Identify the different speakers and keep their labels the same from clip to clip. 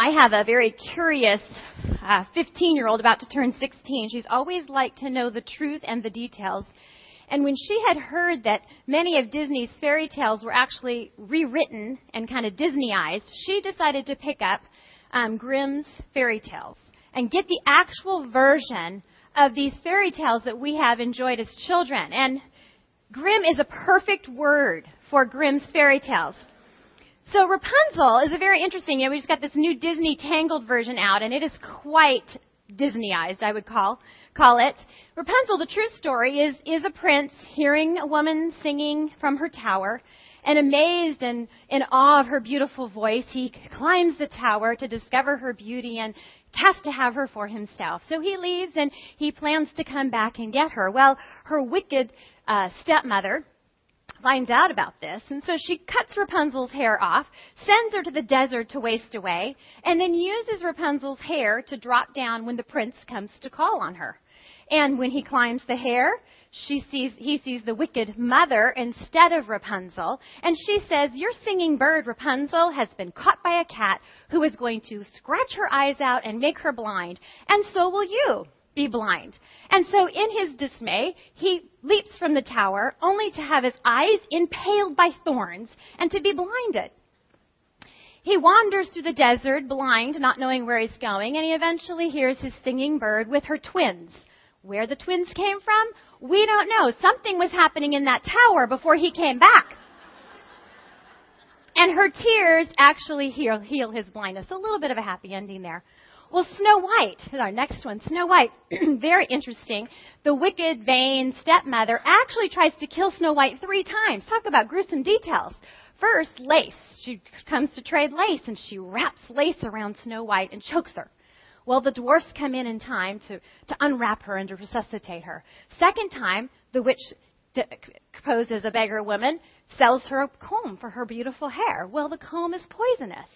Speaker 1: I have a very curious 15 uh, year old about to turn 16. She's always liked to know the truth and the details. And when she had heard that many of Disney's fairy tales were actually rewritten and kind of Disneyized, she decided to pick up um, Grimm's fairy tales and get the actual version of these fairy tales that we have enjoyed as children. And Grimm is a perfect word for Grimm's fairy tales. So Rapunzel is a very interesting, you know, we just got this new Disney Tangled version out, and it is quite Disneyized, I would call call it. Rapunzel, the true story, is is a prince hearing a woman singing from her tower, and amazed and in awe of her beautiful voice, he climbs the tower to discover her beauty and has to have her for himself. So he leaves and he plans to come back and get her. Well, her wicked uh, stepmother finds out about this, and so she cuts Rapunzel's hair off, sends her to the desert to waste away, and then uses Rapunzel's hair to drop down when the prince comes to call on her. And when he climbs the hair, she sees, he sees the wicked mother instead of Rapunzel, and she says, Your singing bird, Rapunzel, has been caught by a cat who is going to scratch her eyes out and make her blind, and so will you be blind. And so in his dismay, he leaps from the tower only to have his eyes impaled by thorns and to be blinded. He wanders through the desert blind, not knowing where he's going, and he eventually hears his singing bird with her twins. Where the twins came from, we don't know. Something was happening in that tower before he came back. And her tears actually heal, heal his blindness. A little bit of a happy ending there. Well, Snow White our next one. Snow White, very interesting. The wicked, vain stepmother actually tries to kill Snow White three times. Talk about gruesome details. First, lace. She comes to trade lace and she wraps lace around Snow White and chokes her. Well, the dwarfs come in in time to, to unwrap her and to resuscitate her. Second time, the witch posed as a beggar woman sells her a comb for her beautiful hair. Well, the comb is poisonous.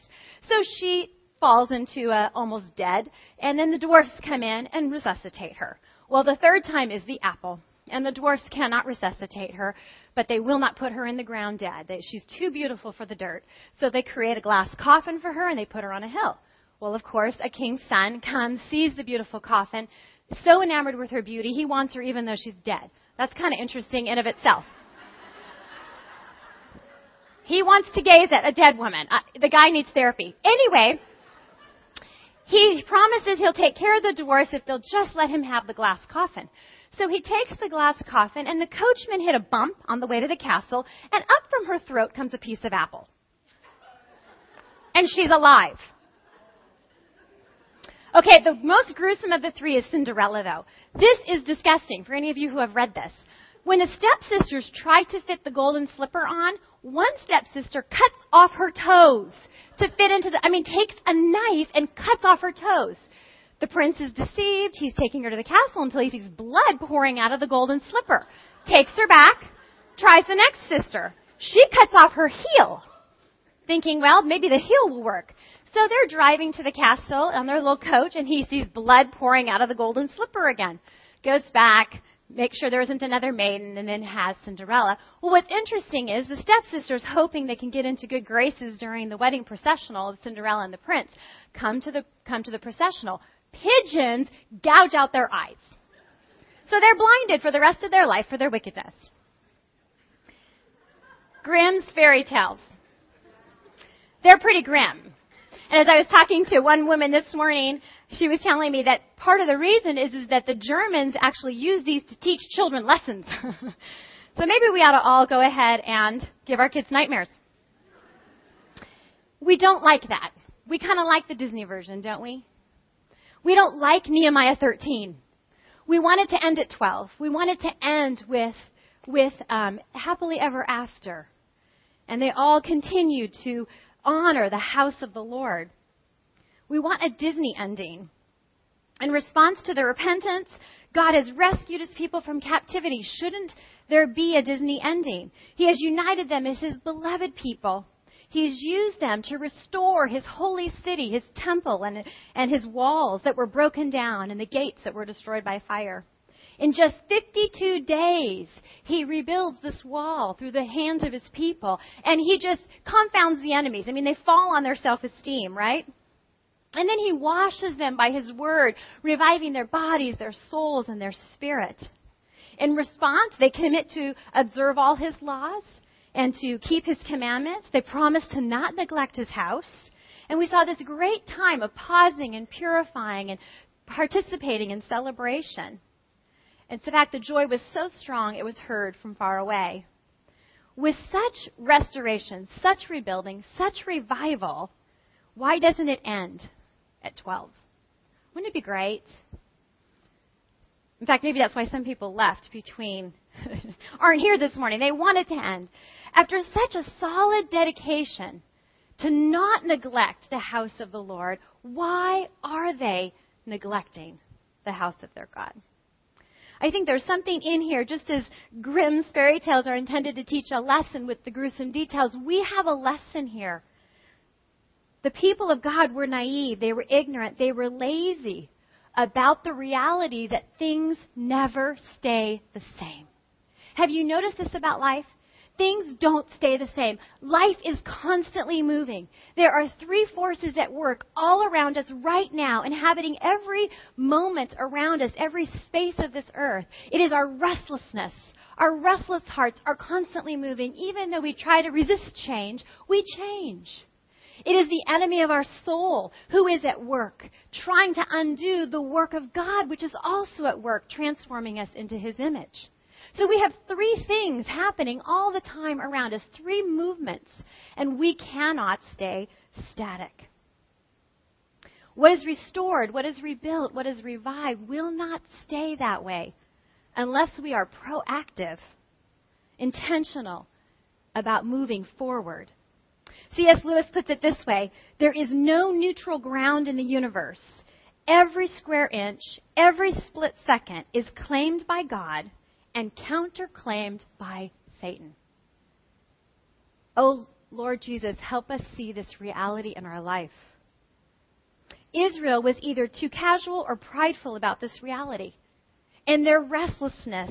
Speaker 1: So she falls into a almost dead, and then the dwarfs come in and resuscitate her. Well, the third time is the apple. And the dwarfs cannot resuscitate her, but they will not put her in the ground dead. They, she's too beautiful for the dirt. So they create a glass coffin for her and they put her on a hill. Well, of course, a king's son comes, sees the beautiful coffin, so enamored with her beauty, he wants her even though she's dead. That's kind of interesting in of itself. he wants to gaze at a dead woman. Uh, the guy needs therapy. Anyway, he promises he'll take care of the dwarfs if they'll just let him have the glass coffin. So he takes the glass coffin, and the coachman hit a bump on the way to the castle, and up from her throat comes a piece of apple. And she's alive. Okay, the most gruesome of the three is Cinderella, though. This is disgusting for any of you who have read this. When the stepsisters try to fit the golden slipper on, one stepsister cuts off her toes to fit into the, I mean, takes a knife and cuts off her toes. The prince is deceived. He's taking her to the castle until he sees blood pouring out of the golden slipper. Takes her back, tries the next sister. She cuts off her heel, thinking, well, maybe the heel will work. So they're driving to the castle on their little coach and he sees blood pouring out of the golden slipper again. Goes back, make sure there isn't another maiden, and then has Cinderella. Well, what's interesting is the stepsisters, hoping they can get into good graces during the wedding processional of Cinderella and the prince, come to the come to the processional. Pigeons gouge out their eyes, so they're blinded for the rest of their life for their wickedness. Grimm's fairy tales. They're pretty grim. And as I was talking to one woman this morning, she was telling me that part of the reason is, is that the Germans actually use these to teach children lessons. so maybe we ought to all go ahead and give our kids nightmares. We don't like that. We kind of like the Disney version, don't we? We don't like Nehemiah 13. We want it to end at 12. We want it to end with, with um, happily ever after. And they all continue to honor the house of the Lord. We want a Disney ending. In response to the repentance, God has rescued his people from captivity. Shouldn't there be a Disney ending? He has united them as his beloved people. He's used them to restore his holy city, his temple, and, and his walls that were broken down and the gates that were destroyed by fire. In just 52 days, he rebuilds this wall through the hands of his people, and he just confounds the enemies. I mean, they fall on their self esteem, right? And then he washes them by his word, reviving their bodies, their souls, and their spirit. In response, they commit to observe all his laws and to keep his commandments. They promise to not neglect his house. And we saw this great time of pausing and purifying and participating in celebration. In fact, the joy was so strong it was heard from far away. With such restoration, such rebuilding, such revival, why doesn't it end at 12? Wouldn't it be great? In fact, maybe that's why some people left between, aren't here this morning. They wanted to end. After such a solid dedication to not neglect the house of the Lord, why are they neglecting the house of their God? I think there's something in here, just as Grimm's fairy tales are intended to teach a lesson with the gruesome details, we have a lesson here. The people of God were naive, they were ignorant, they were lazy about the reality that things never stay the same. Have you noticed this about life? Things don't stay the same. Life is constantly moving. There are three forces at work all around us right now, inhabiting every moment around us, every space of this earth. It is our restlessness. Our restless hearts are constantly moving. Even though we try to resist change, we change. It is the enemy of our soul who is at work, trying to undo the work of God, which is also at work, transforming us into his image. So we have three things happening all the time around us, three movements, and we cannot stay static. What is restored, what is rebuilt, what is revived will not stay that way unless we are proactive, intentional about moving forward. C.S. Lewis puts it this way there is no neutral ground in the universe. Every square inch, every split second is claimed by God and counterclaimed by Satan. Oh, Lord Jesus, help us see this reality in our life. Israel was either too casual or prideful about this reality. And their restlessness,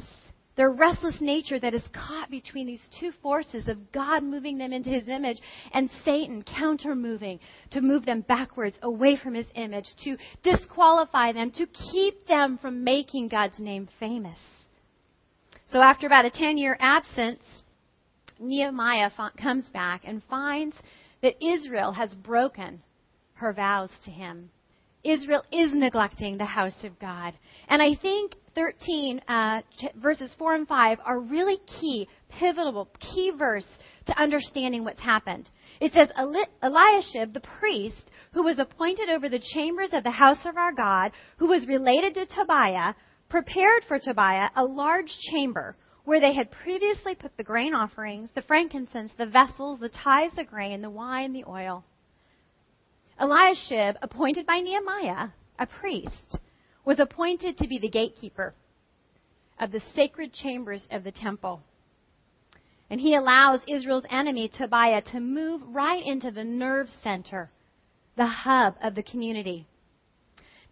Speaker 1: their restless nature that is caught between these two forces of God moving them into his image and Satan counter moving to move them backwards away from his image, to disqualify them, to keep them from making God's name famous. So after about a 10 year absence, Nehemiah comes back and finds that Israel has broken her vows to him. Israel is neglecting the house of God. And I think 13, uh, verses 4 and 5 are really key, pivotal, key verse to understanding what's happened. It says, Eliashib, the priest, who was appointed over the chambers of the house of our God, who was related to Tobiah, prepared for Tobiah a large chamber where they had previously put the grain offerings, the frankincense, the vessels, the tithes of grain, the wine, the oil. Eliashib, appointed by Nehemiah, a priest, was appointed to be the gatekeeper of the sacred chambers of the temple. And he allows Israel's enemy, Tobiah, to move right into the nerve center, the hub of the community.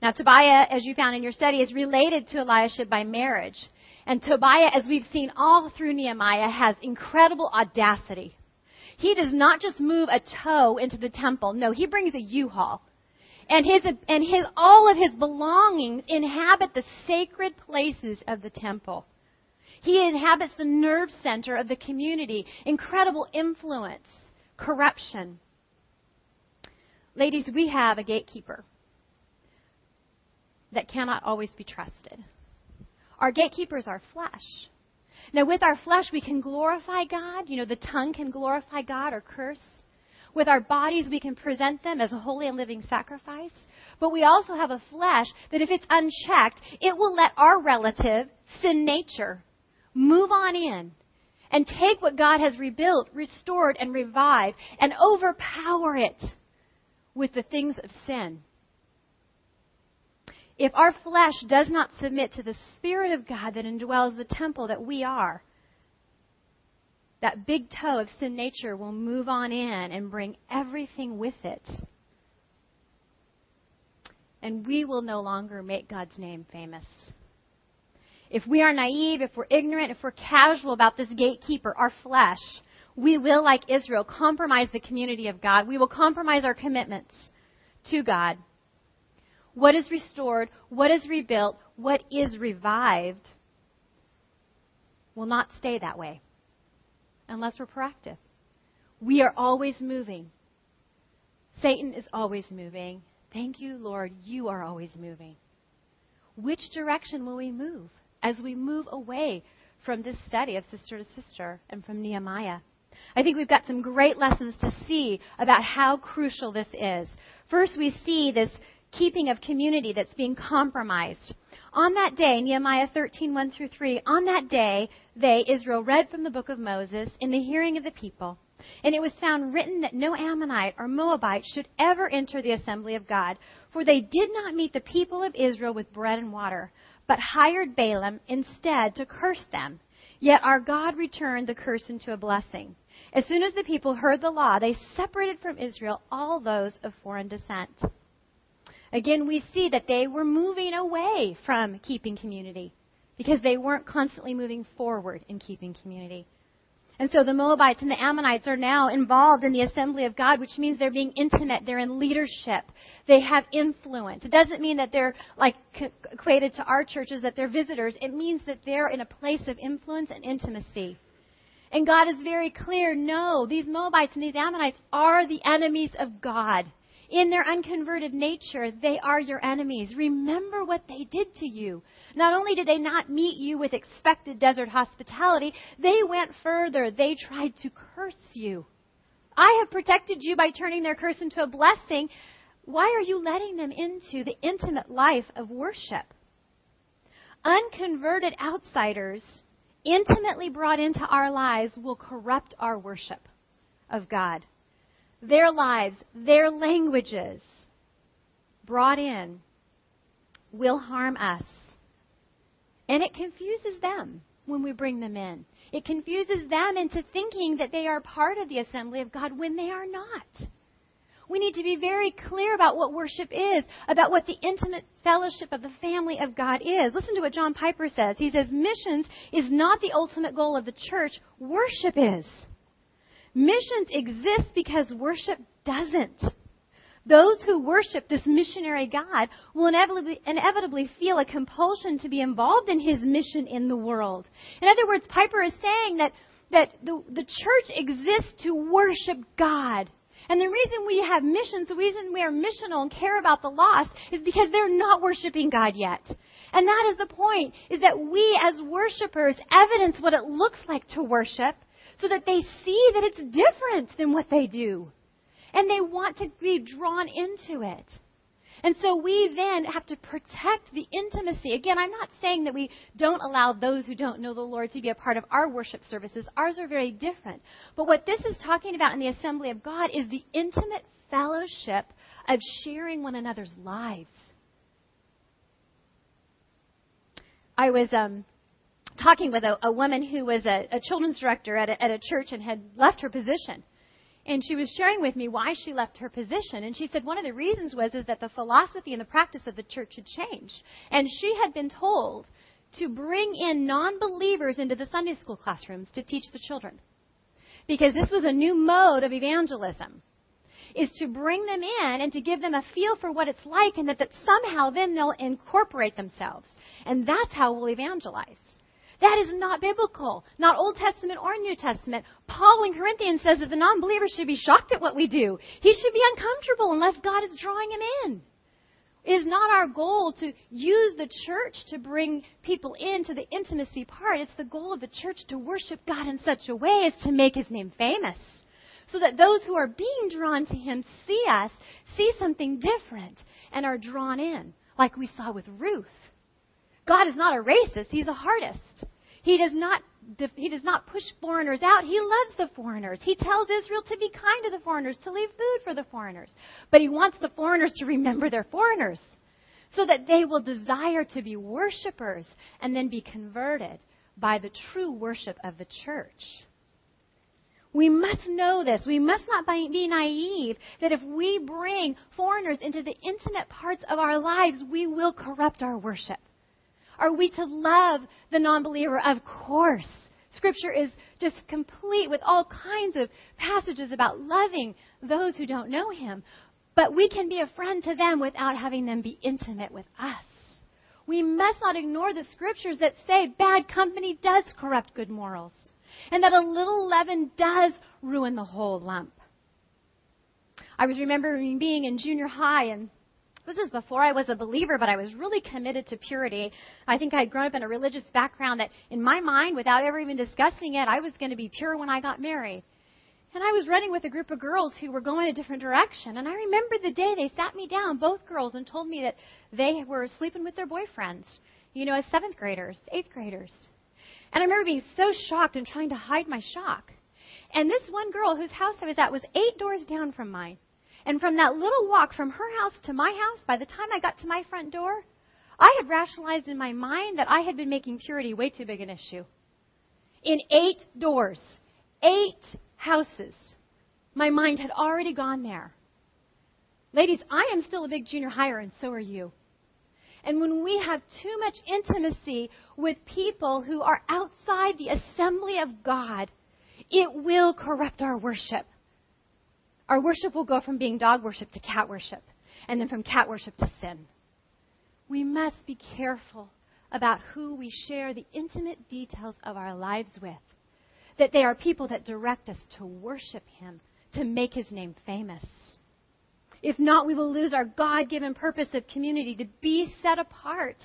Speaker 1: Now, Tobiah, as you found in your study, is related to Eliashib by marriage. And Tobiah, as we've seen all through Nehemiah, has incredible audacity. He does not just move a toe into the temple. No, he brings a U-Haul. And his, and his, all of his belongings inhabit the sacred places of the temple. He inhabits the nerve center of the community. Incredible influence, corruption. Ladies, we have a gatekeeper that cannot always be trusted. Our gatekeepers are flesh. Now, with our flesh, we can glorify God. You know, the tongue can glorify God or curse. With our bodies, we can present them as a holy and living sacrifice. But we also have a flesh that, if it's unchecked, it will let our relative, sin nature, move on in and take what God has rebuilt, restored, and revived and overpower it with the things of sin if our flesh does not submit to the Spirit of God that indwells the temple that we are, that big toe of sin nature will move on in and bring everything with it. And we will no longer make God's name famous. If we are naive, if we're ignorant, if we're casual about this gatekeeper, our flesh, we will, like Israel, compromise the community of God. We will compromise our commitments to God what is restored, what is rebuilt, what is revived, will not stay that way unless we're proactive. We are always moving. Satan is always moving. Thank you, Lord, you are always moving. Which direction will we move as we move away from this study of sister to sister and from Nehemiah? I think we've got some great lessons to see about how crucial this is. First, we see this keeping of community that's being compromised. On that day, Nehemiah 13, 1 through 3, on that day, they, Israel, read from the book of Moses in the hearing of the people. And it was found written that no Ammonite or Moabite should ever enter the assembly of God, for they did not meet the people of Israel with bread and water, but hired Balaam instead to curse them. Yet our God returned the curse into a blessing. As soon as the people heard the law, they separated from Israel all those of foreign descent. Again, we see that they were moving away from keeping community because they weren't constantly moving forward in keeping community. And so the Moabites and the Ammonites are now involved in the assembly of God, which means they're being intimate. They're in leadership. They have influence. It doesn't mean that they're like equated to our churches, that they're visitors. It means that they're in a place of influence and intimacy. And God is very clear no, these Moabites and these Ammonites are the enemies of God. In their unconverted nature, they are your enemies. Remember what they did to you. Not only did they not meet you with expected desert hospitality, they went further. They tried to curse you. I have protected you by turning their curse into a blessing. Why are you letting them into the intimate life of worship? Unconverted outsiders, intimately brought into our lives, will corrupt our worship of God their lives, their languages brought in will harm us. And it confuses them when we bring them in. It confuses them into thinking that they are part of the assembly of God when they are not. We need to be very clear about what worship is, about what the intimate fellowship of the family of God is. Listen to what John Piper says. He says, Missions is not the ultimate goal of the church, worship is. Missions exist because worship doesn't. Those who worship this missionary God will inevitably, inevitably, feel a compulsion to be involved in his mission in the world. In other words, Piper is saying that, that the, the church exists to worship God. And the reason we have missions, the reason we are missional and care about the lost is because they're not worshiping God yet. And that is the point, is that we as worshipers evidence what it looks like to worship so that they see that it's different than what they do. And they want to be drawn into it. And so we then have to protect the intimacy. Again, I'm not saying that we don't allow those who don't know the Lord to be a part of our worship services. Ours are very different. But what this is talking about in the assembly of God is the intimate fellowship of sharing one another's lives. I was um, talking with a, a woman who was a, a children's director at a, at a church and had left her position. And she was sharing with me why she left her position. And she said one of the reasons was is that the philosophy and the practice of the church had changed. And she had been told to bring in non-believers into the Sunday school classrooms to teach the children. Because this was a new mode of evangelism is to bring them in and to give them a feel for what it's like and that, that somehow then they'll incorporate themselves. And that's how we'll evangelize. That is not biblical, not Old Testament or New Testament. Paul in Corinthians says that the non believer should be shocked at what we do. He should be uncomfortable unless God is drawing him in. It is not our goal to use the church to bring people into the intimacy part. It's the goal of the church to worship God in such a way as to make his name famous. So that those who are being drawn to him see us, see something different, and are drawn in, like we saw with Ruth. God is not a racist, He's a heartist. He does not he does not push foreigners out. He loves the foreigners. He tells Israel to be kind to the foreigners, to leave food for the foreigners. But he wants the foreigners to remember they're foreigners so that they will desire to be worshipers and then be converted by the true worship of the church. We must know this. We must not be naive that if we bring foreigners into the intimate parts of our lives, we will corrupt our worship. Are we to love the non believer? Of course. Scripture is just complete with all kinds of passages about loving those who don't know Him. But we can be a friend to them without having them be intimate with us. We must not ignore the scriptures that say bad company does corrupt good morals and that a little leaven does ruin the whole lump. I was remembering being in junior high and this is before I was a believer, but I was really committed to purity. I think I had grown up in a religious background that, in my mind, without ever even discussing it, I was going to be pure when I got married. And I was running with a group of girls who were going a different direction. And I remember the day they sat me down, both girls, and told me that they were sleeping with their boyfriends, you know, as seventh graders, eighth graders. And I remember being so shocked and trying to hide my shock. And this one girl whose house I was at was eight doors down from mine. And from that little walk from her house to my house, by the time I got to my front door, I had rationalized in my mind that I had been making purity way too big an issue. In eight doors, eight houses, my mind had already gone there. Ladies, I am still a big junior higher, and so are you. And when we have too much intimacy with people who are outside the assembly of God, it will corrupt our worship. Our worship will go from being dog worship to cat worship, and then from cat worship to sin. We must be careful about who we share the intimate details of our lives with, that they are people that direct us to worship Him, to make His name famous. If not, we will lose our God given purpose of community to be set apart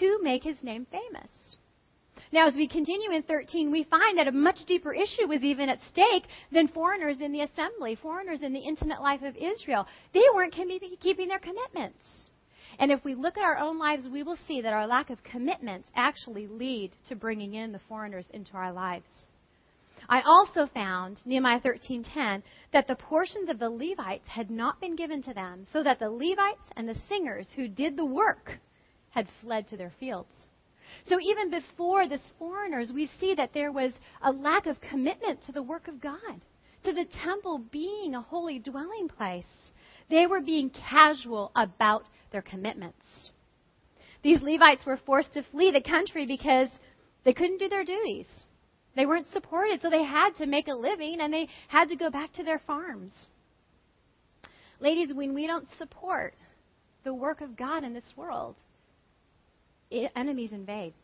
Speaker 1: to make His name famous. Now, as we continue in 13, we find that a much deeper issue was even at stake than foreigners in the assembly, foreigners in the intimate life of Israel. They weren't keeping their commitments. And if we look at our own lives, we will see that our lack of commitments actually lead to bringing in the foreigners into our lives. I also found Nehemiah 13:10 that the portions of the Levites had not been given to them, so that the Levites and the singers who did the work had fled to their fields. So even before this foreigners, we see that there was a lack of commitment to the work of God, to the temple being a holy dwelling place. They were being casual about their commitments. These Levites were forced to flee the country because they couldn't do their duties. They weren't supported, so they had to make a living and they had to go back to their farms. Ladies, when we don't support the work of God in this world, enemies invade.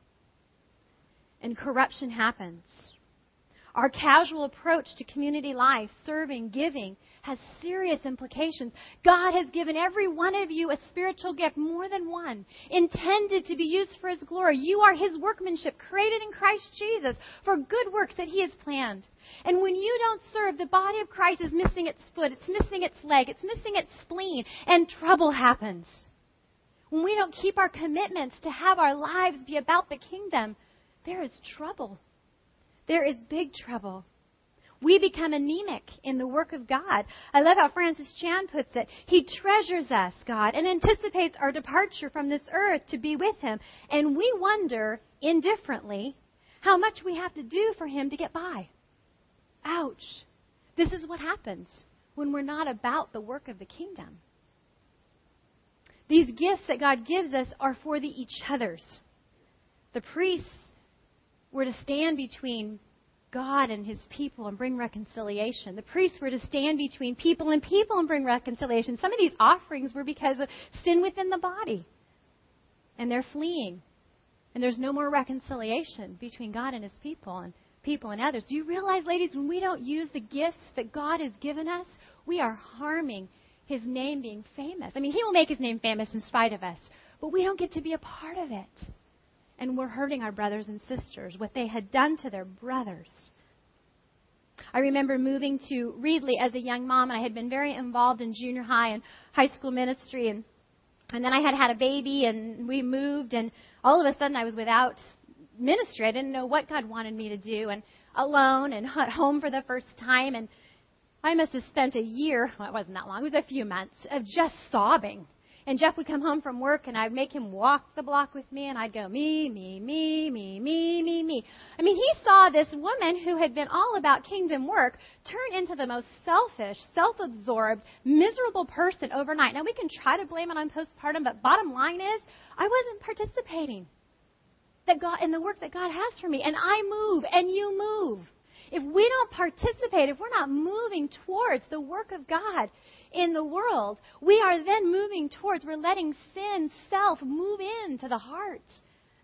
Speaker 1: And corruption happens. Our casual approach to community life, serving, giving, has serious implications. God has given every one of you a spiritual gift, more than one, intended to be used for His glory. You are His workmanship, created in Christ Jesus for good works that He has planned. And when you don't serve, the body of Christ is missing its foot, it's missing its leg, it's missing its spleen, and trouble happens when we don't keep our commitments to have our lives be about the kingdom, there is trouble. There is big trouble. We become anemic in the work of God. I love how Francis Chan puts it. He treasures us, God, and anticipates our departure from this earth to be with Him. And we wonder, indifferently, how much we have to do for Him to get by. Ouch. This is what happens when we're not about the work of the kingdom. These gifts that God gives us are for the each others. The priests were to stand between God and his people and bring reconciliation. The priests were to stand between people and people and bring reconciliation. Some of these offerings were because of sin within the body. And they're fleeing. And there's no more reconciliation between God and his people and people and others. Do you realize, ladies, when we don't use the gifts that God has given us, we are harming his name being famous. I mean, he will make his name famous in spite of us, but we don't get to be a part of it. And we're hurting our brothers and sisters, what they had done to their brothers. I remember moving to Reedley as a young mom, and I had been very involved in junior high and high school ministry, and and then I had had a baby, and we moved, and all of a sudden I was without ministry. I didn't know what God wanted me to do, and alone and at home for the first time, and I must have spent a year, well, it wasn't that long, it was a few months, of just sobbing. And Jeff would come home from work and I'd make him walk the block with me and I'd go, me, me, me, me, me, me, me. I mean, he saw this woman who had been all about kingdom work turn into the most selfish, self-absorbed, miserable person overnight. Now we can try to blame it on postpartum, but bottom line is, I wasn't participating that God, in the work that God has for me. And I move and you move if we don't participate, if we're not moving towards the work of God, in the world, we are then moving towards, we're letting sin, self, move into the heart.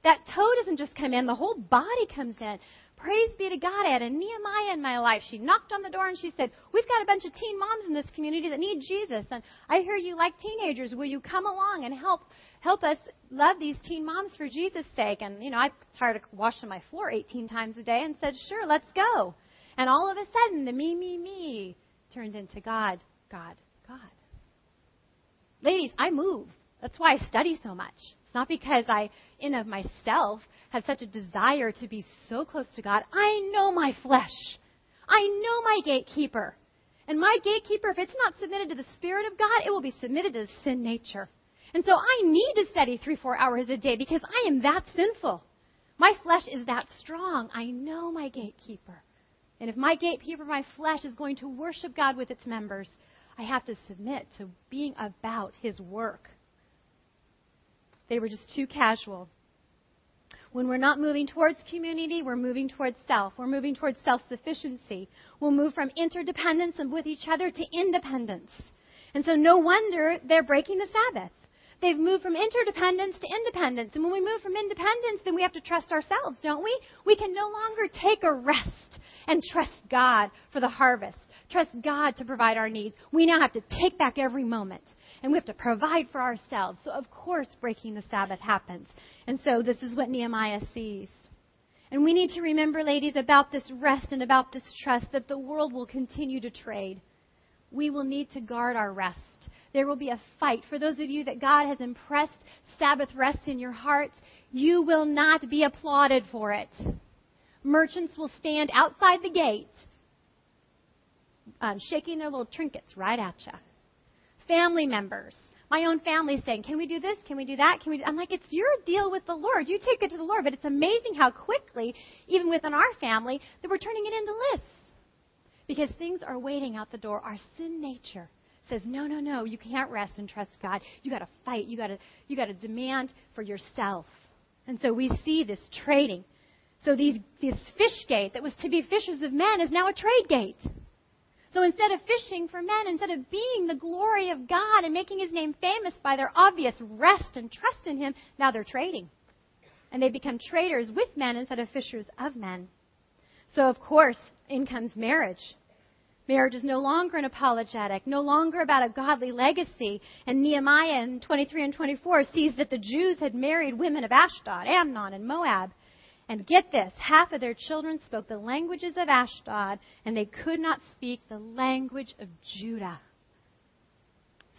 Speaker 1: That toe doesn't just come in, the whole body comes in. Praise be to God. I had a Nehemiah in my life. She knocked on the door and she said, We've got a bunch of teen moms in this community that need Jesus. And I hear you like teenagers. Will you come along and help help us love these teen moms for Jesus' sake? And, you know, I started washing my floor 18 times a day and said, Sure, let's go. And all of a sudden, the me, me, me turned into God, God, God. Ladies, I move. That's why I study so much. It's not because I, in of myself, have such a desire to be so close to God. I know my flesh. I know my gatekeeper. And my gatekeeper, if it's not submitted to the Spirit of God, it will be submitted to sin nature. And so I need to study three, four hours a day because I am that sinful. My flesh is that strong. I know my gatekeeper. And if my gatekeeper, my flesh, is going to worship God with its members, I have to submit to being about His work. They were just too casual. When we're not moving towards community, we're moving towards self. We're moving towards self sufficiency. We'll move from interdependence with each other to independence. And so, no wonder they're breaking the Sabbath. They've moved from interdependence to independence. And when we move from independence, then we have to trust ourselves, don't we? We can no longer take a rest and trust God for the harvest trust God to provide our needs. We now have to take back every moment and we have to provide for ourselves. So, of course, breaking the Sabbath happens. And so, this is what Nehemiah sees. And we need to remember, ladies, about this rest and about this trust that the world will continue to trade. We will need to guard our rest. There will be a fight. For those of you that God has impressed Sabbath rest in your hearts, you will not be applauded for it. Merchants will stand outside the gate um, shaking their little trinkets right at you. Family members, my own family saying, "Can we do this? Can we do that? Can we?" Do? I'm like, "It's your deal with the Lord. You take it to the Lord." But it's amazing how quickly, even within our family, that we're turning it into lists because things are waiting out the door. Our sin nature says, "No, no, no. You can't rest and trust God. You got to fight. You got to you got to demand for yourself." And so we see this trading. So these, this fish gate that was to be fishers of men is now a trade gate. So instead of fishing for men, instead of being the glory of God and making his name famous by their obvious rest and trust in him, now they're trading. And they become traders with men instead of fishers of men. So, of course, in comes marriage. Marriage is no longer an apologetic, no longer about a godly legacy. And Nehemiah in 23 and 24 sees that the Jews had married women of Ashdod, Ammon, and Moab. And get this half of their children spoke the languages of Ashdod, and they could not speak the language of Judah.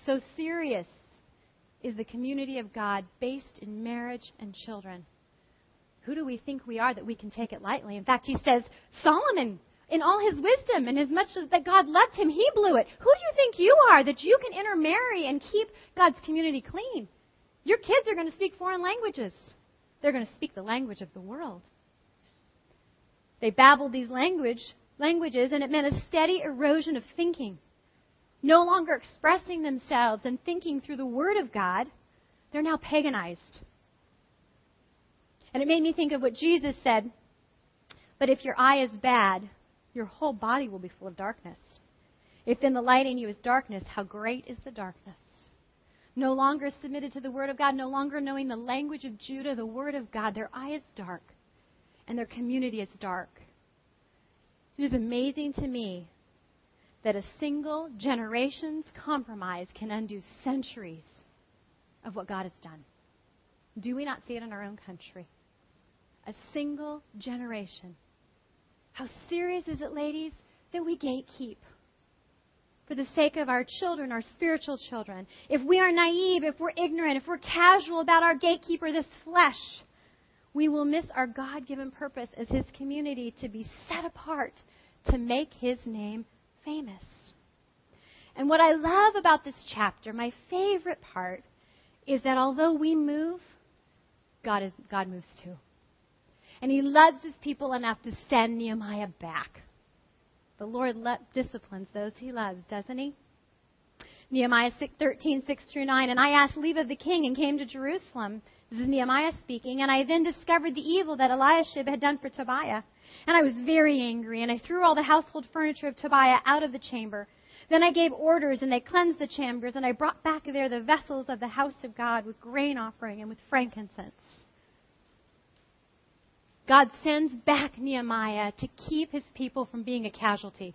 Speaker 1: So serious is the community of God based in marriage and children. Who do we think we are that we can take it lightly? In fact, he says, Solomon, in all his wisdom and as much as that God loved him, he blew it. Who do you think you are that you can intermarry and keep God's community clean? Your kids are going to speak foreign languages. They're going to speak the language of the world. They babbled these language, languages, and it meant a steady erosion of thinking. No longer expressing themselves and thinking through the Word of God, they're now paganized. And it made me think of what Jesus said But if your eye is bad, your whole body will be full of darkness. If then the light in you is darkness, how great is the darkness? No longer submitted to the Word of God, no longer knowing the language of Judah, the Word of God. Their eye is dark, and their community is dark. It is amazing to me that a single generation's compromise can undo centuries of what God has done. Do we not see it in our own country? A single generation. How serious is it, ladies, that we gatekeep? For the sake of our children, our spiritual children, if we are naive, if we're ignorant, if we're casual about our gatekeeper, this flesh, we will miss our God given purpose as His community to be set apart to make His name famous. And what I love about this chapter, my favorite part, is that although we move, God, is, God moves too. And He loves His people enough to send Nehemiah back. The Lord disciplines those he loves, doesn't he? Nehemiah 13, 6 through 9. And I asked leave of the king and came to Jerusalem. This is Nehemiah speaking. And I then discovered the evil that Eliashib had done for Tobiah. And I was very angry, and I threw all the household furniture of Tobiah out of the chamber. Then I gave orders, and they cleansed the chambers, and I brought back there the vessels of the house of God with grain offering and with frankincense. God sends back Nehemiah to keep his people from being a casualty,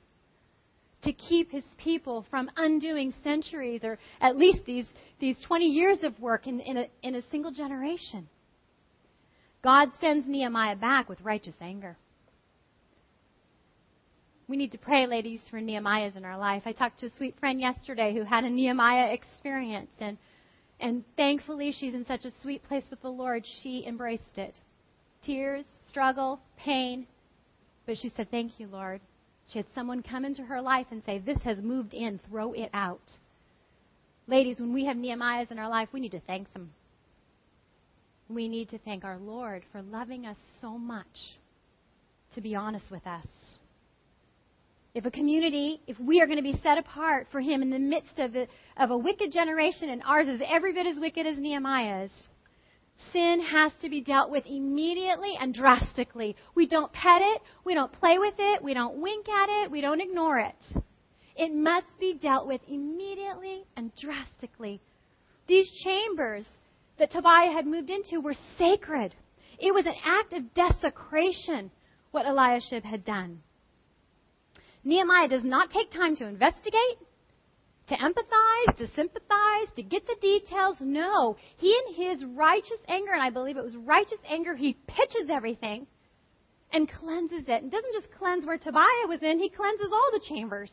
Speaker 1: to keep his people from undoing centuries or at least these, these 20 years of work in, in, a, in a single generation. God sends Nehemiah back with righteous anger. We need to pray, ladies, for Nehemiahs in our life. I talked to a sweet friend yesterday who had a Nehemiah experience, and, and thankfully she's in such a sweet place with the Lord, she embraced it. Tears, struggle, pain. But she said, Thank you, Lord. She had someone come into her life and say, This has moved in, throw it out. Ladies, when we have Nehemiahs in our life, we need to thank them. We need to thank our Lord for loving us so much to be honest with us if a community, if we are going to be set apart for Him in the midst of, the, of a wicked generation, and ours is every bit as wicked as Nehemiah's, sin has to be dealt with immediately and drastically. We don't pet it, we don't play with it, we don't wink at it, we don't ignore it. It must be dealt with immediately and drastically. These chambers that Tobiah had moved into were sacred. It was an act of desecration what Eliashib had done. Nehemiah does not take time to investigate, to empathize, to sympathize, to get the details. No. He, in his righteous anger, and I believe it was righteous anger, he pitches everything and cleanses it. And doesn't just cleanse where Tobiah was in, he cleanses all the chambers,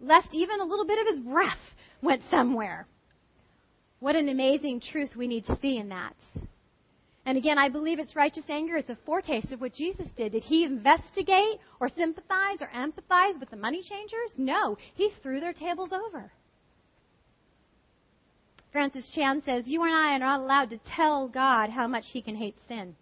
Speaker 1: lest even a little bit of his breath went somewhere. What an amazing truth we need to see in that. And again, I believe it's righteous anger It's a foretaste of what Jesus did. Did he investigate or sympathize or empathize with the money changers? No. He threw their tables over. Francis Chan says, You and I are not allowed to tell God how much he can hate sin.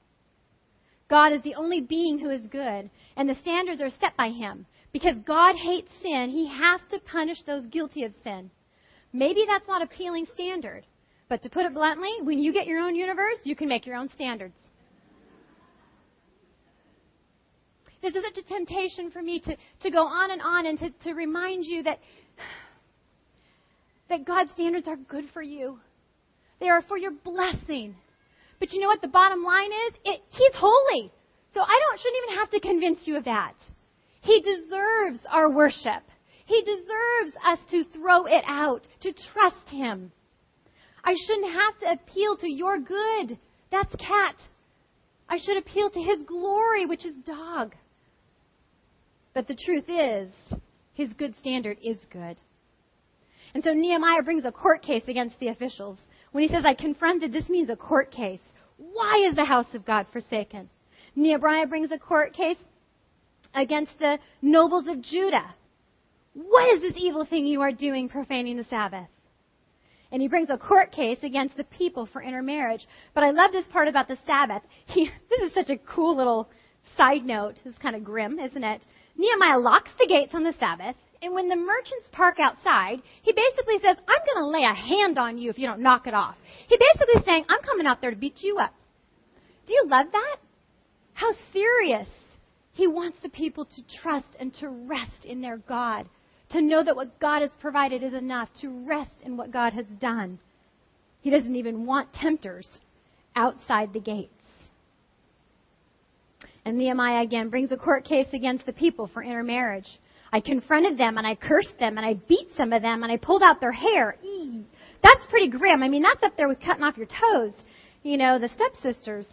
Speaker 1: God is the only being who is good, and the standards are set by him. Because God hates sin, he has to punish those guilty of sin. Maybe that's not appealing standard. But to put it bluntly, when you get your own universe, you can make your own standards. This is such a temptation for me to, to go on and on and to, to remind you that, that God's standards are good for you. They are for your blessing. But you know what the bottom line is? It, he's holy. So I don't, shouldn't even have to convince you of that. He deserves our worship. He deserves us to throw it out, to trust Him. I shouldn't have to appeal to your good. That's cat. I should appeal to his glory, which is dog. But the truth is, his good standard is good. And so Nehemiah brings a court case against the officials. When he says, I confronted, this means a court case. Why is the house of God forsaken? Nehemiah brings a court case against the nobles of Judah. What is this evil thing you are doing, profaning the Sabbath? And he brings a court case against the people for intermarriage. But I love this part about the Sabbath. He, this is such a cool little side note. Is kind of grim, isn't it? Nehemiah locks the gates on the Sabbath, and when the merchants park outside, he basically says, I'm going to lay a hand on you if you don't knock it off. He basically is saying, I'm coming out there to beat you up. Do you love that? How serious. He wants the people to trust and to rest in their God to know that what God has provided is enough, to rest in what God has done. He doesn't even want tempters outside the gates. And Nehemiah again brings a court case against the people for intermarriage. I confronted them and I cursed them and I beat some of them and I pulled out their hair. Eee. That's pretty grim. I mean, that's up there with cutting off your toes. You know, the stepsisters.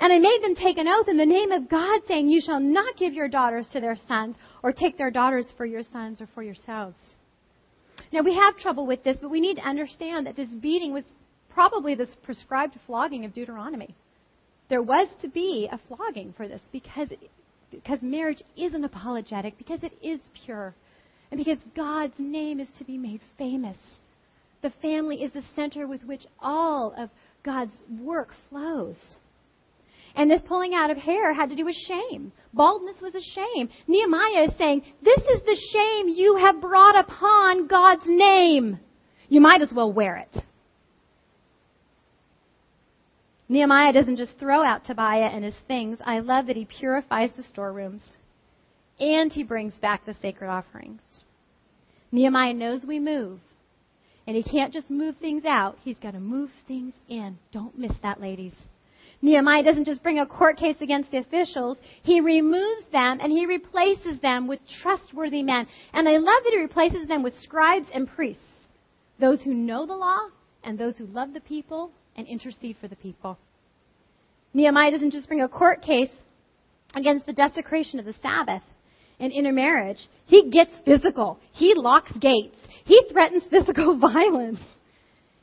Speaker 1: And I made them take an oath in the name of God, saying, You shall not give your daughters to their sons, or take their daughters for your sons or for yourselves. Now, we have trouble with this, but we need to understand that this beating was probably this prescribed flogging of Deuteronomy. There was to be a flogging for this because, because marriage is an apologetic, because it is pure, and because God's name is to be made famous. The family is the center with which all of God's work flows. And this pulling out of hair had to do with shame. Baldness was a shame. Nehemiah is saying, This is the shame you have brought upon God's name. You might as well wear it. Nehemiah doesn't just throw out Tobiah and his things. I love that he purifies the storerooms and he brings back the sacred offerings. Nehemiah knows we move. And he can't just move things out, he's got to move things in. Don't miss that, ladies. Nehemiah doesn't just bring a court case against the officials, he removes them and he replaces them with trustworthy men. And I love that he replaces them with scribes and priests, those who know the law and those who love the people and intercede for the people. Nehemiah doesn't just bring a court case against the desecration of the Sabbath and intermarriage. He gets physical. He locks gates. He threatens physical violence.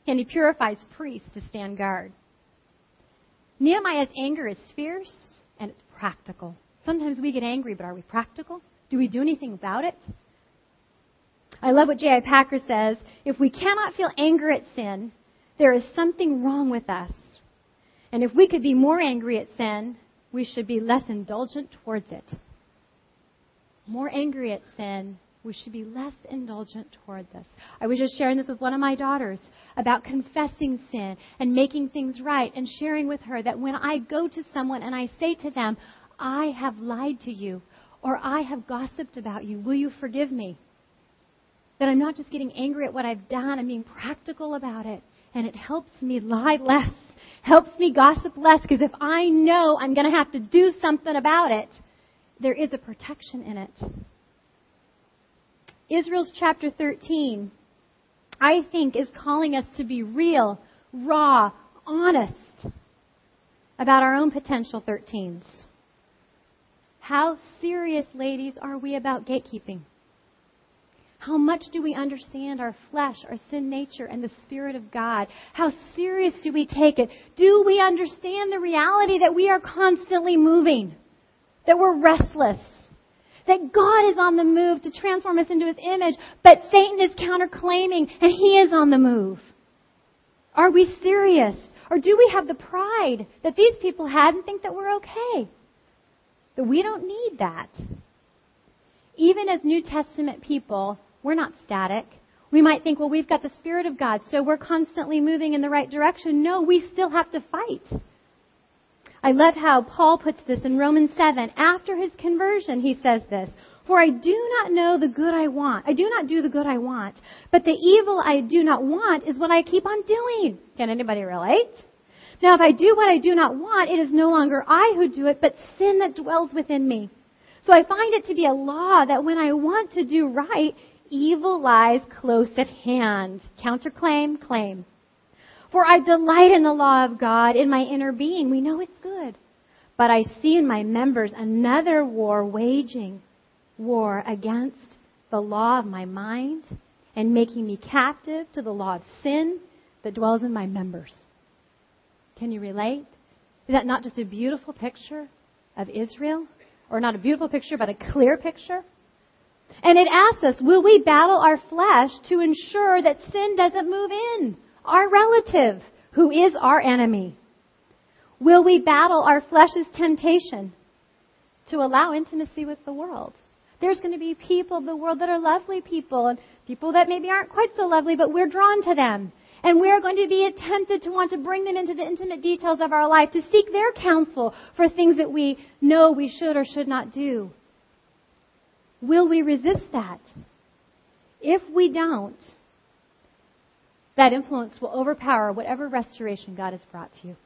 Speaker 1: And he purifies priests to stand guard. Nehemiah's anger is fierce and it's practical. Sometimes we get angry, but are we practical? Do we do anything about it? I love what J.I. Packer says. If we cannot feel anger at sin, there is something wrong with us. And if we could be more angry at sin, we should be less indulgent towards it. More angry at sin, we should be less indulgent toward this. I was just sharing this with one of my daughters about confessing sin and making things right and sharing with her that when I go to someone and I say to them, I have lied to you or I have gossiped about you, will you forgive me? That I'm not just getting angry at what I've done, I'm being practical about it. And it helps me lie less, helps me gossip less, because if I know I'm going to have to do something about it, there is a protection in it. Israel's chapter 13, I think, is calling us to be real, raw, honest about our own potential 13s. How serious, ladies, are we about gatekeeping? How much do we understand our flesh, our sin nature, and the Spirit of God? How serious do we take it? Do we understand the reality that we are constantly moving? That we're restless? That God is on the move to transform us into His image, but Satan is counterclaiming and he is on the move. Are we serious? Or do we have the pride that these people had and think that we're okay? That we don't need that. Even as New Testament people, we're not static. We might think, well, we've got the Spirit of God, so we're constantly moving in the right direction. No, we still have to fight. I love how Paul puts this in Romans 7. After his conversion, he says this, For I do not know the good I want. I do not do the good I want, but the evil I do not want is what I keep on doing. Can anybody relate? Now if I do what I do not want, it is no longer I who do it, but sin that dwells within me. So I find it to be a law that when I want to do right, evil lies close at hand. Counterclaim, claim. For I delight in the law of God in my inner being. We know it's good. But I see in my members another war waging war against the law of my mind and making me captive to the law of sin that dwells in my members. Can you relate? Is that not just a beautiful picture of Israel? Or not a beautiful picture, but a clear picture? And it asks us, will we battle our flesh to ensure that sin doesn't move in? Our relative who is our enemy? Will we battle our flesh's temptation to allow intimacy with the world? There's going to be people of the world that are lovely people and people that maybe aren't quite so lovely, but we're drawn to them. And we're going to be tempted to want to bring them into the intimate details of our life, to seek their counsel for things that we know we should or should not do. Will we resist that? If we don't, that influence will overpower whatever restoration God has brought to you.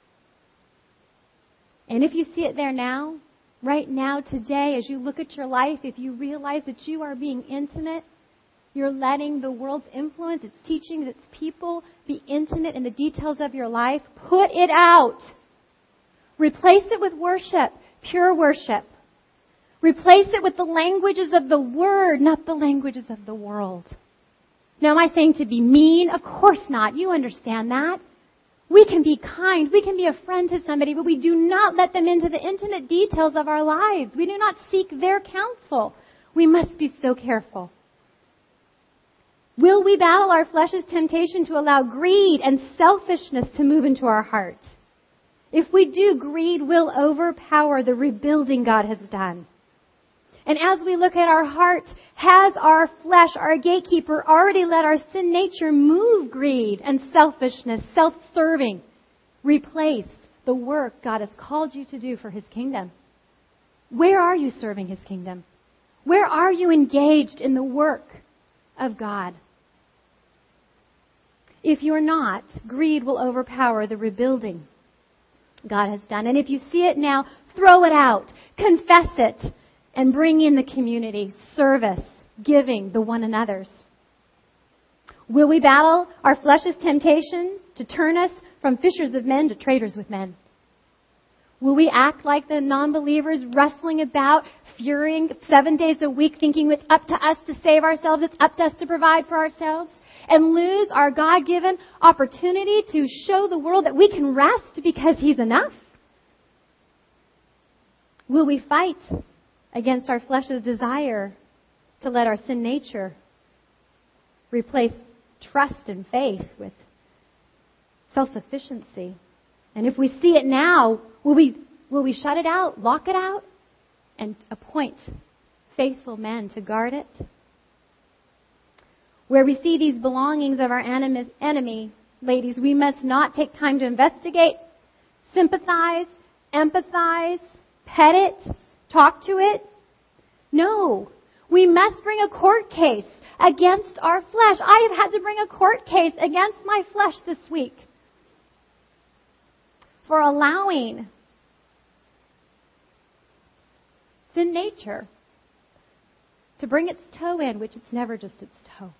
Speaker 1: And if you see it there now, right now, today, as you look at your life, if you realize that you are being intimate, you're letting the world's influence, its teachings, its people be intimate in the details of your life, put it out. Replace it with worship, pure worship. Replace it with the languages of the Word, not the languages of the world. Now, am I saying to be mean? Of course not. You understand that. We can be kind. We can be a friend to somebody, but we do not let them into the intimate details of our lives. We do not seek their counsel. We must be so careful. Will we battle our flesh's temptation to allow greed and selfishness to move into our heart? If we do, greed will overpower the rebuilding God has done. And as we look at our heart, has our flesh, our gatekeeper, already let our sin nature move greed and selfishness, self-serving, replace the work God has called you to do for His kingdom? Where are you serving His kingdom? Where are you engaged in the work of God. If you're not, greed will overpower the rebuilding God has done. And if you see it now, throw it out, confess it, and bring in the community, service, giving, the one another's. Will we battle our flesh's temptation to turn us from fishers of men to traders with men? Will we act like the non-believers wrestling about, furying seven days a week, thinking it's up to us to save ourselves, it's up to us to provide for ourselves? And lose our God-given opportunity to show the world that we can rest because He's enough? Will we fight against our flesh's desire to let our sin nature replace trust and faith with self sufficiency. And if we see it now, will we, will we shut it out, lock it out, and appoint faithful men to guard it? Where we see these belongings of our enemy, ladies, we must not take time to investigate, sympathize, empathize, pet it, talk to it. No. We must bring a court case against our flesh. I have had to bring a court case against my flesh this week for allowing sin nature to bring its toe in, which it's never just its toe.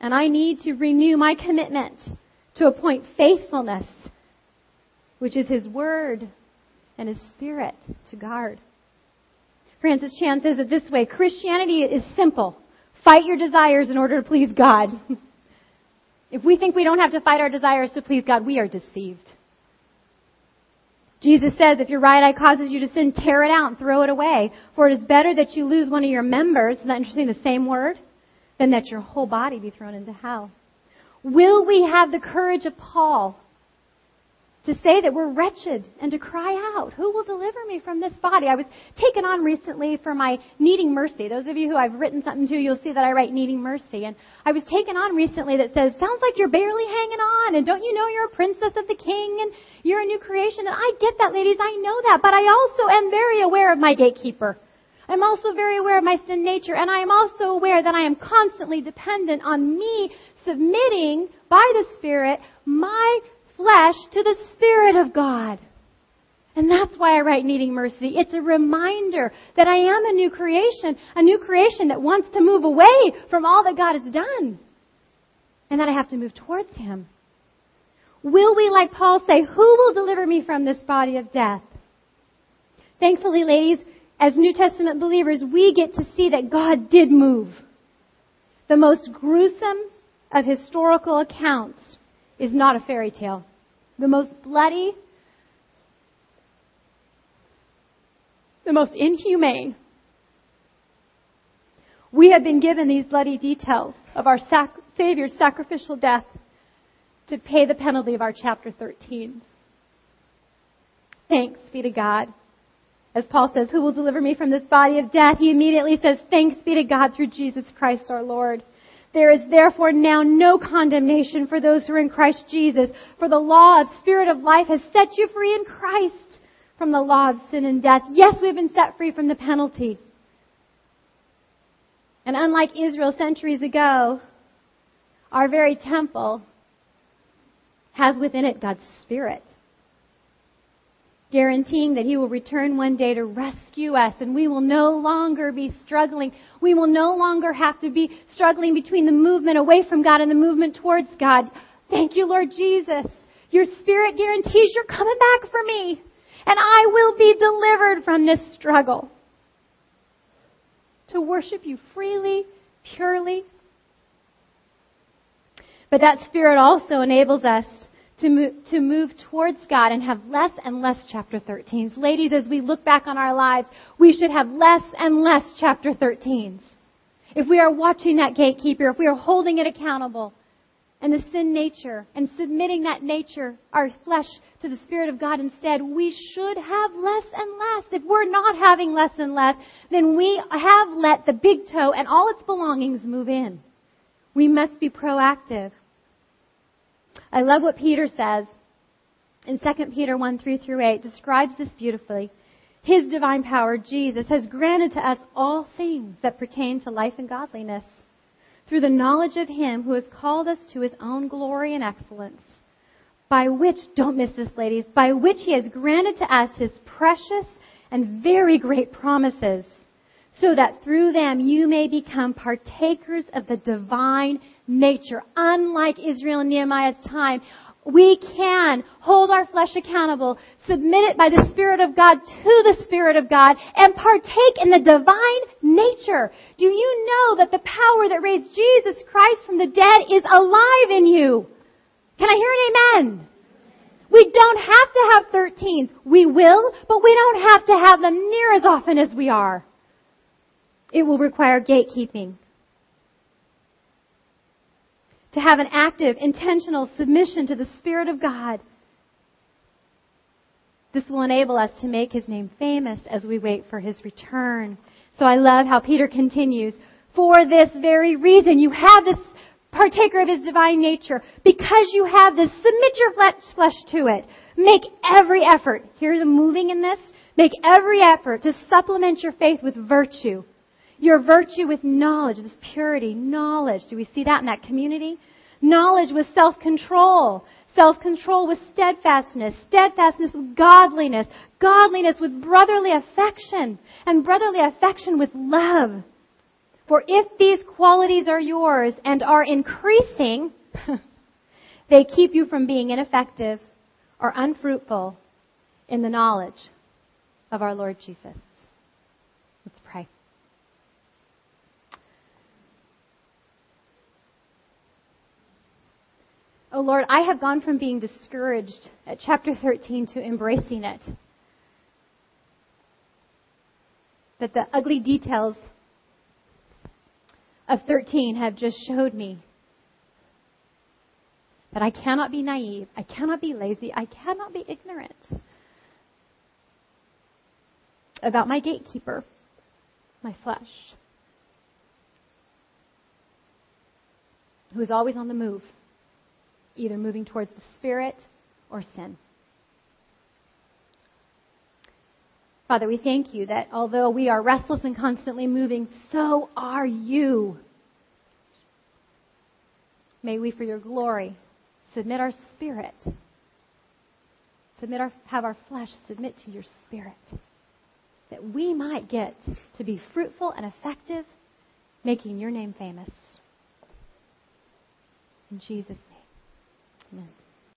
Speaker 1: And I need to renew my commitment to appoint faithfulness, which is His Word and His Spirit to guard. Francis Chan says it this way Christianity is simple. Fight your desires in order to please God. if we think we don't have to fight our desires to please God, we are deceived. Jesus says, if your right eye causes you to sin, tear it out and throw it away. For it is better that you lose one of your members, isn't that interesting, the same word, than that your whole body be thrown into hell. Will we have the courage of Paul to say that we're wretched and to cry out, Who will deliver me from this body? I was taken on recently for my needing mercy. Those of you who I've written something to, you'll see that I write needing mercy. And I was taken on recently that says, Sounds like you're barely hanging on, and don't you know you're a princess of the king, and you're a new creation? And I get that, ladies, I know that, but I also am very aware of my gatekeeper. I'm also very aware of my sin nature, and I am also aware that I am constantly dependent on me submitting by the Spirit my flesh to the Spirit of God. And that's why I write Needing Mercy. It's a reminder that I am a new creation, a new creation that wants to move away from all that God has done. And that I have to move towards Him. Will we, like Paul, say, Who will deliver me from this body of death? Thankfully, ladies, as New Testament believers, we get to see that God did move. The most gruesome of historical accounts is not a fairy tale. The most bloody, the most inhumane. We have been given these bloody details of our sac- Savior's sacrificial death to pay the penalty of our chapter 13. Thanks be to God. As Paul says, who will deliver me from this body of death? He immediately says, thanks be to God through Jesus Christ our Lord. There is therefore now no condemnation for those who are in Christ Jesus, for the law of Spirit of life has set you free in Christ from the law of sin and death. Yes, we've been set free from the penalty. And unlike Israel centuries ago, our very temple has within it God's Spirit guaranteeing that He will return one day to rescue us and we will no longer be struggling. We will no longer have to be struggling between the movement away from God and the movement towards God. Thank you, Lord Jesus. Your Spirit guarantees you're coming back for me and I will be delivered from this struggle. To worship you freely, purely. But that Spirit also enables us to move, to move towards God and have less and less chapter 13s. Ladies, as we look back on our lives, we should have less and less chapter 13s. If we are watching that gatekeeper, if we are holding it accountable, and the sin nature, and submitting that nature, our flesh, to the Spirit of God instead, we should have less and less. If we're not having less and less, then we have let the big toe and all its belongings move in. We must be proactive. I love what Peter says in 2 Peter 1 3 through 8, describes this beautifully. His divine power, Jesus, has granted to us all things that pertain to life and godliness through the knowledge of Him who has called us to His own glory and excellence, by which, don't miss this ladies, by which He has granted to us His precious and very great promises, so that through them you may become partakers of the divine nature. Unlike Israel and Nehemiah's time, we can hold our flesh accountable, submit it by the Spirit of God to the Spirit of God, and partake in the divine nature. Do you know that the power that raised Jesus Christ from the dead is alive in you? Can I hear an amen? We don't have to have 13s. We will, but we don't have to have them near as often as we are. It will require gatekeeping to have an active, intentional submission to the Spirit of God. This will enable us to make His name famous as we wait for His return. So I love how Peter continues. For this very reason, you have this partaker of His divine nature. Because you have this, submit your flesh to it. Make every effort. Hear the moving in this. Make every effort to supplement your faith with virtue your virtue with knowledge, this purity, knowledge. Do we see that in that community? Knowledge with self-control. Self-control with steadfastness. Steadfastness with godliness. Godliness with brotherly affection. And brotherly affection with love. For if these qualities are yours and are increasing, they keep you from being ineffective or unfruitful in the knowledge of our Lord Jesus. Let's pray. Oh Lord, I have gone from being discouraged at chapter 13 to embracing it. That the ugly details of 13 have just showed me that I cannot be naive, I cannot be lazy, I cannot be ignorant about my gatekeeper, my flesh, who is always on the move either moving towards the Spirit or sin. Father, we thank you that although we are restless and constantly moving, so are you. May we, for your glory, submit our spirit, submit our, have our flesh submit to your spirit, that we might get to be fruitful and effective, making your name famous. In Jesus'. Amen.